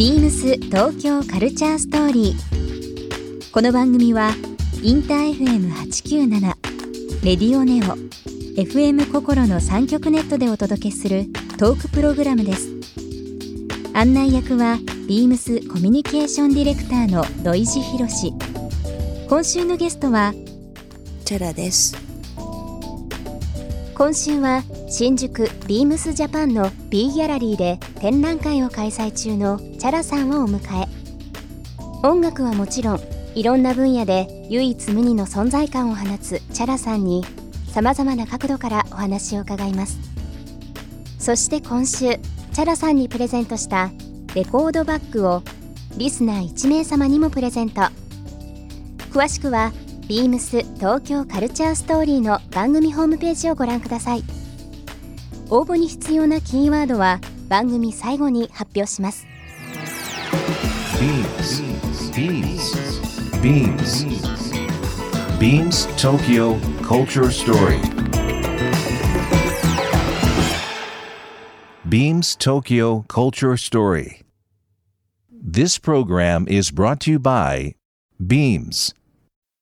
ビームス東京カルチャーストーリー。この番組はインター FM897 レディオネオ FM 心の三極ネットでお届けするトークプログラムです。案内役はビームスコミュニケーションディレクターの土井博。今週のゲストはチャラです。今週は新宿ビームスジャパンの B ギャラリーで展覧会を開催中のチャラさんをお迎え。音楽はもちろんいろんな分野で唯一無二の存在感を放つチャラさんにさまざまな角度からお話を伺います。そして今週チャラさんにプレゼントしたレコードバッグをリスナー1名様にもプレゼント。詳しくはビームス東京カルチャーストーリーの番組ホームページをご覧ください応募に必要なキーワードは番組最後に発表します Beams. Beams. Beams. Beams Tokyo Culture Story. Beams Tokyo Culture Story. This program is brought to you by Beams.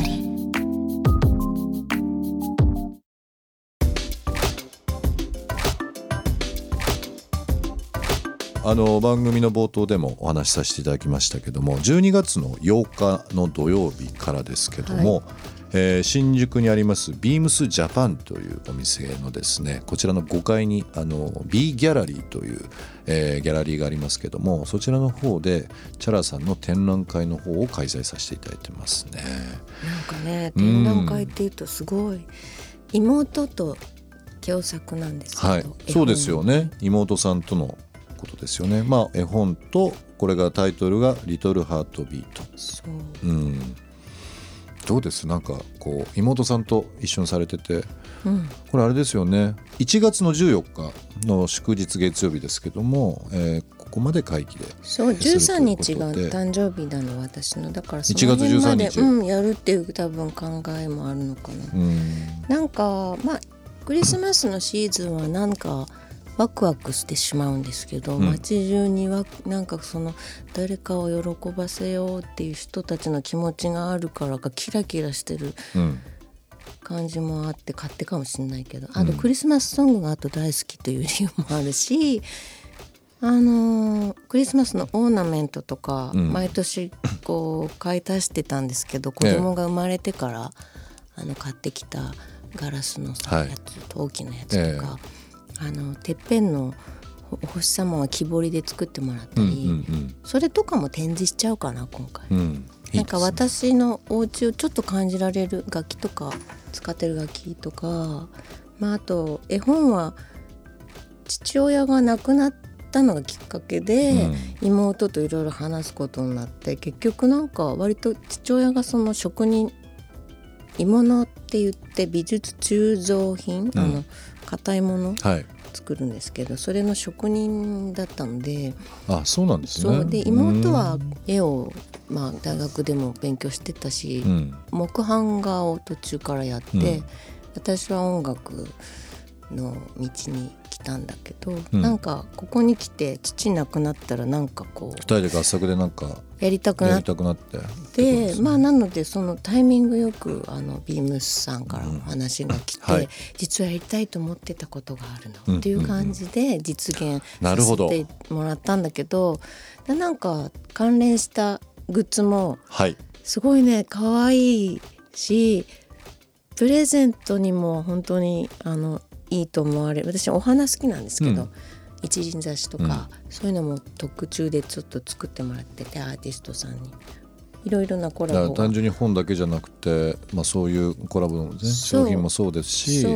ー。あの番組の冒頭でもお話しさせていただきましたけども12月の8日の土曜日からですけども、えー新宿にありますビームスジャパンというお店のですねこちらの5階にあの B ギャラリーという、えーギャラリーがありますけどもそちらの方でチャラさんの展覧会の方を開催させていただいてますね。なんかね展覧会っていうとすごい妹と共作なんですけど、はい、そうですよね。妹さんとのことですよね。まあ絵本とこれがタイトルが「リトルハートビート」そう。うん、どうです？なんかこう妹さんと一緒にされてて。うん。これあれですよね。1月の14日の祝日月曜日ですけども、えーここまで会期でそう13するという日が誕生日なの私の。だからそ1月の辺まで13日うん、やるっていう多分考えもあるのかな、うん。なんかまあクリスマスのシーズンはなんかワクワクしてしまうんですけど、うん。街中にはなんかその誰かを喜ばせようっていう人たちの気持ちがあるからかキラキラしてるうん。感じもあって勝手かもしれないけどあとクリスマスソングがあと大好きという理由もあるしあのークリスマスのオーナメントとか、うん。毎年こう買い足してたんですけど子え。え供が生まれてから、あの買ってきたガラスのさ、はい。やつ陶器のやつとか、あのてっぺんのお星様は木彫りで作ってもらったうんり、うん。それとかも展示しちゃうかな今回。うん。うんなんか私のお家をちょっと感じられる楽器とか使ってる楽器とか、まあ、あと絵本は父親が亡くなったのがきっかけで、妹といろいろ話すことになって結局なんか割と父親がその職人鋳物って言って美術鋳造品、うん。あの硬いものはい。作るんですけどそれの職人だったので。あそうなんですね。で妹は絵を、まあ、大学でも勉強してたし、うん。木版画を途中からやって、うん。私は音楽の道に来たんだけど、うん。なんかここに来て父亡くなったらなんかこ二人で合作でなんかうやりたくなって。てまあなのでそのタイミングよくあのビームスさんからお話が来て、はい。実はやりたいと思ってたことがあるうん。のっていう感じで実現なるほど。させてもらったんだけどでなんか関連したグッズもはい。すごいね可愛いしプレゼントにも本当にあのいいと思われる私お花好きなんですけど、うん。一輪挿しとか、そういうのも特注でちょっと作ってもらっててアーティストさんに。いろいろなコラボが単純に本だけじゃなくて、まあ、そういうコラボの、ね、商品もそうですし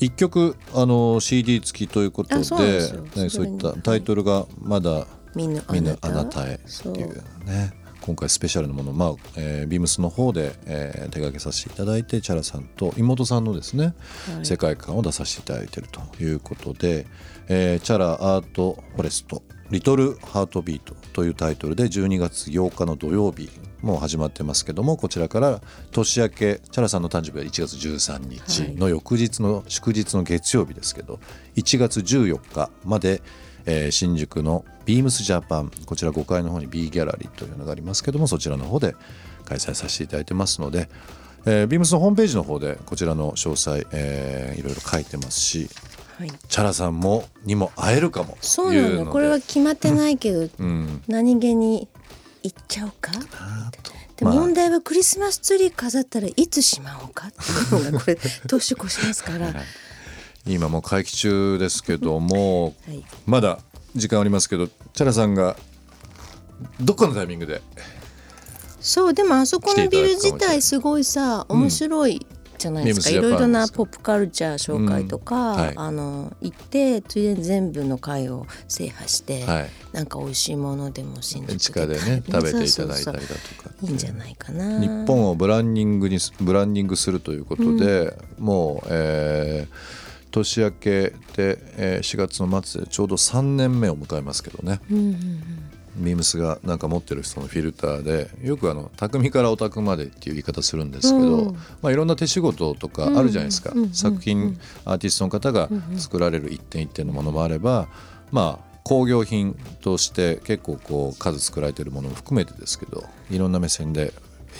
一曲あの CD 付きということであそうねそういったタイトルが「まだみんなみんなあなたへ」っていうね今回スペシャルなものまあ、えービームスの方で、えー手掛けさせていただいてチャラさんと妹さんのですね、はい。世界観を出させていただいているということで、えーチャラアートフォレスト「リトル・ハートビート」というタイトルで12月8日の土曜日もう始まってますけどもこちらから年明けチャラさんの誕生日は1月13日の翌日の祝日の月曜日ですけど1月14日まで、えー新宿のビームスジャパンこちら5階の方に B ギャラリーというのがありますけどもそちらの方で開催させていただいてますので、えービームスのホームページの方でこちらの詳細、えーいろいろ書いてますしはい、チャラさんもにも会えるかもそうなの。これは決まってないけど、うん。何気に行っちゃおうか？問題はクリスマスツリー飾ったらいつしまおうかっていうのがこれ年越しますから、は今もう会期中ですけどもい、まだ時間ありますけどチャラさんがどっかのタイミングでそうでもあそこのビル自体すごいさ面白いじゃないですか、ビームスジャパンいろいろなポップカルチャー紹介とか、うん。はい。あの行ってついでに全部の会を制覇して、はい。なんか美味しいものでも新宿地下でね食べていただいたりだとか。いいんじゃないかな。日本をブランディングにすブランディングするということで、もう、えー年明けで、えー4月の末でちょうど3年目を迎えますけどね、うんうんうん。ビームスがなんか持ってるそのフィルターでよくあの匠からオタクまでっていう言い方するんですけど、うん。まあ、いろんな手仕事とかあるじゃないですか、うんうん作品アーティストの方が作られる一点一点のものもあれば、まあ工業品として結構こう数作られてるものも含めてですけどいろんな目線で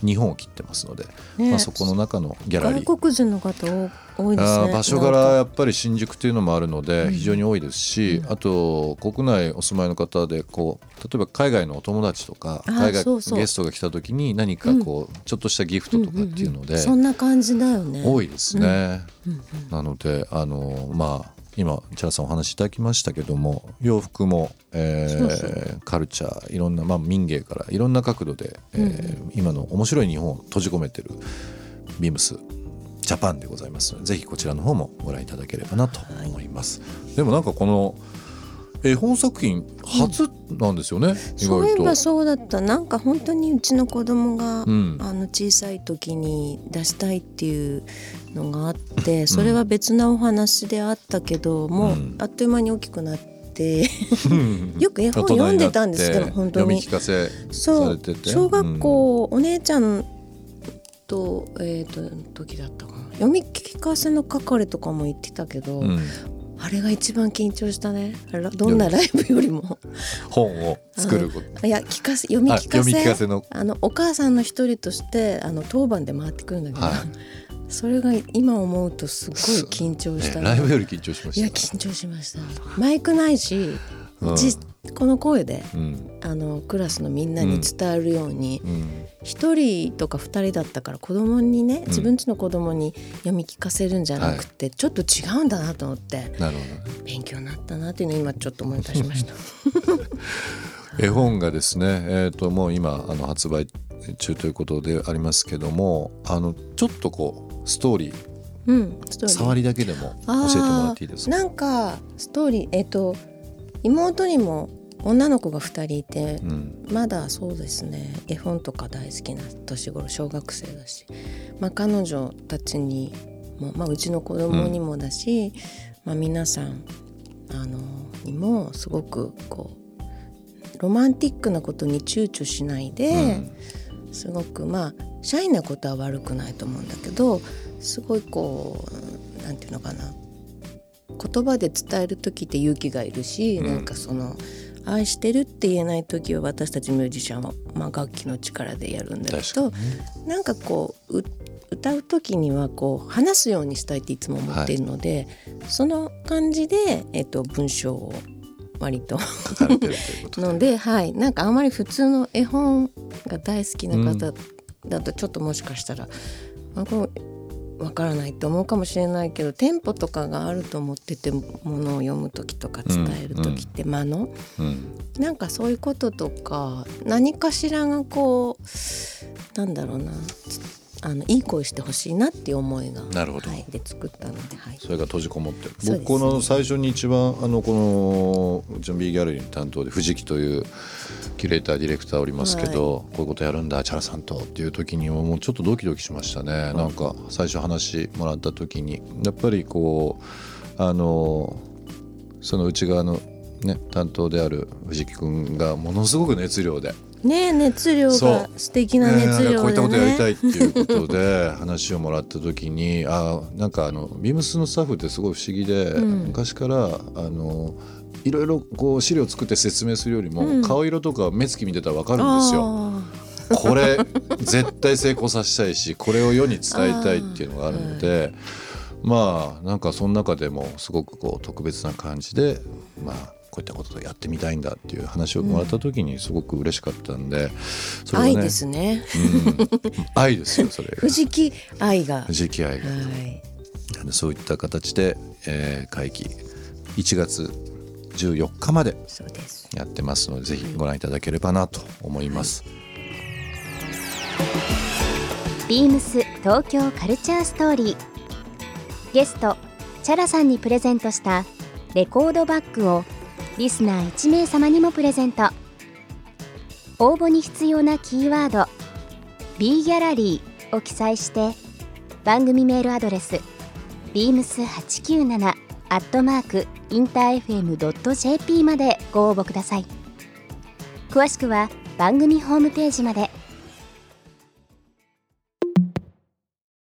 日本を切ってますので、ね。まあ、そこの中のギャラリー。外国人の方多多いですね。場所柄やっぱり新宿っていうのもあるのでうん。非常に多いですし、あと国内お住まいの方でこう例えば海外のお友達とか海外ゲストが来た時に何かこうちょっとしたギフトとかっていうのでそんな感じだよね。多いですね。うんうん。なのであのまあ今チャラさんお話しいただきましたけども洋服も、えーカルチャーいろんな、まあ、民芸からいろんな角度で、えー今の面白い日本を閉じ込めてるビームスジャパンでございますのでぜひこちらの方もご覧いただければなと思います、でもなんかこの絵本作品初なんですよね、意そういえばそうだった。なんか本当にうちの子供が、うん。あの小さい時に出したいっていうのがあってそれは別なお話であったけど、もううんあっという間に大きくなって よく絵本読んでたんですでも本当に。読み聞かせそう。小学校、お姉ちゃんとえっ、と時だったかな。読み聞かせの係とかも言ってたけど、あれが一番緊張したね。どんなライブよりも。本を作ること。いや聞かせ読みあ聞かせ。読み聞かせの。あのお母さんの一人としてあの当番で回ってくるんだけど、はいそれが今思うとすごい緊張した、えライブより緊張しまいやした緊張しました。マイクないし、うん。じこの声でうん。あのクラスのみんなに伝わるようにうん。一、人とか二人だったから子供にね自分ちの子供に読み聞かせるんじゃなくて、ちょっと違うんだなと思ってなるほど。ね勉強になったなっていうのを今ちょっと思い出しました。絵本がですね、えー、ともう今あの発売中ということでありますけどもあのちょっとこうストーリーうん、ストーリー。触りだけでも教えてもらっていいですか？なんかストーリーえっ、と妹にも女の子が2人いてう、ん。まだそうですね絵本とか大好きな年頃小学生だし、まあ、彼女たちにも、まあ、うちの子供にもだし、まあ、皆さんあのにもすごくこうロマンティックなことに躊躇しないで、すごくまあシャイなことは悪くないと思うんだけどすごいこうなんていうのかな。言葉で伝える時って勇気がいるし、うん。なんかその愛してるって言えない時は私たちミュージシャンは、まあ、楽器の力でやるんだけどなんかこうう歌う時にはこう話すようにしたいっていつも思っているので、その感じで、えっと、文章を割と。ので、はい、なんかあまり普通の絵本が大好きな方だとちょっともしかしたら、あこれわからないと思うかもしれないけどテンポとかがあると思っててものを読む時とか伝える時って間の、うん。なんかそういうこととか何かしらがこうなんだろうなあのいい声してほしいなっていう思いがなるほど。はい、で作ったので、はい、それが閉じこもってる、僕この最初に一番あのこのうちの B ギャラリーの担当で藤木というキュレーターディレクターおりますけど、こういうことやるんだチャラさんとっていう時にはもうちょっとドキドキしましたね、なんか最初話もらった時にやっぱりこうあのその内側のね、担当である藤木君がものすごく熱量でね熱量が素敵な熱ね。量でこういったことやりたね。いっていうことで話をもらった時に あなんかあのビームスのスタッフってすごい不思議で、うん。昔からあのいろいろこう資料作って説明するよりも、うん。顔色とか目つき見てたら分かるんですよ。あこれ絶対成功させたいしこれを世に伝えたいっていうのがあるのでまあなんかその中でもすごくこう特別な感じでまあこういったことをやってみたいんだっていう話をもらった時にすごく嬉しかったんで、それはね愛ですね。うん、愛ですよそれが 藤木愛が。は時期愛が、い。そういった形で、えー会期1月14日まで。やってますのでぜひご覧いただければなと思います。ビームス東京カルチャーストーリーゲストチャラさんにプレゼントしたレコードバッグをリスナー1名様にもプレゼント。応募に必要なキーワード「B ギャラリー」を記載して番組メールアドレス beams897 アットマークインター FM.jp までご応募ください。詳しくは番組ホームページまで。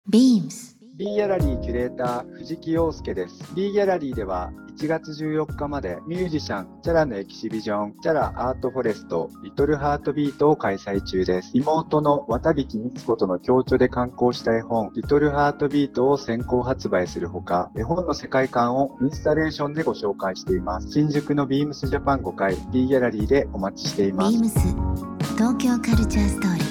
Beams B ギャラリーキュレーター藤木陽介です。B ギャラリーでは1月14日までミュージシャン Chara のエキシビジョンチャラアートフォレストリトルハートビートを開催中です。妹の渡引光子との共著で刊行した絵本リトルハートビートを先行発売するほか絵本の世界観をインスタレーションでご紹介しています。新宿のビームスジャパン5階 B ギャラリーでお待ちしています。beams 東京カルチャーストーリー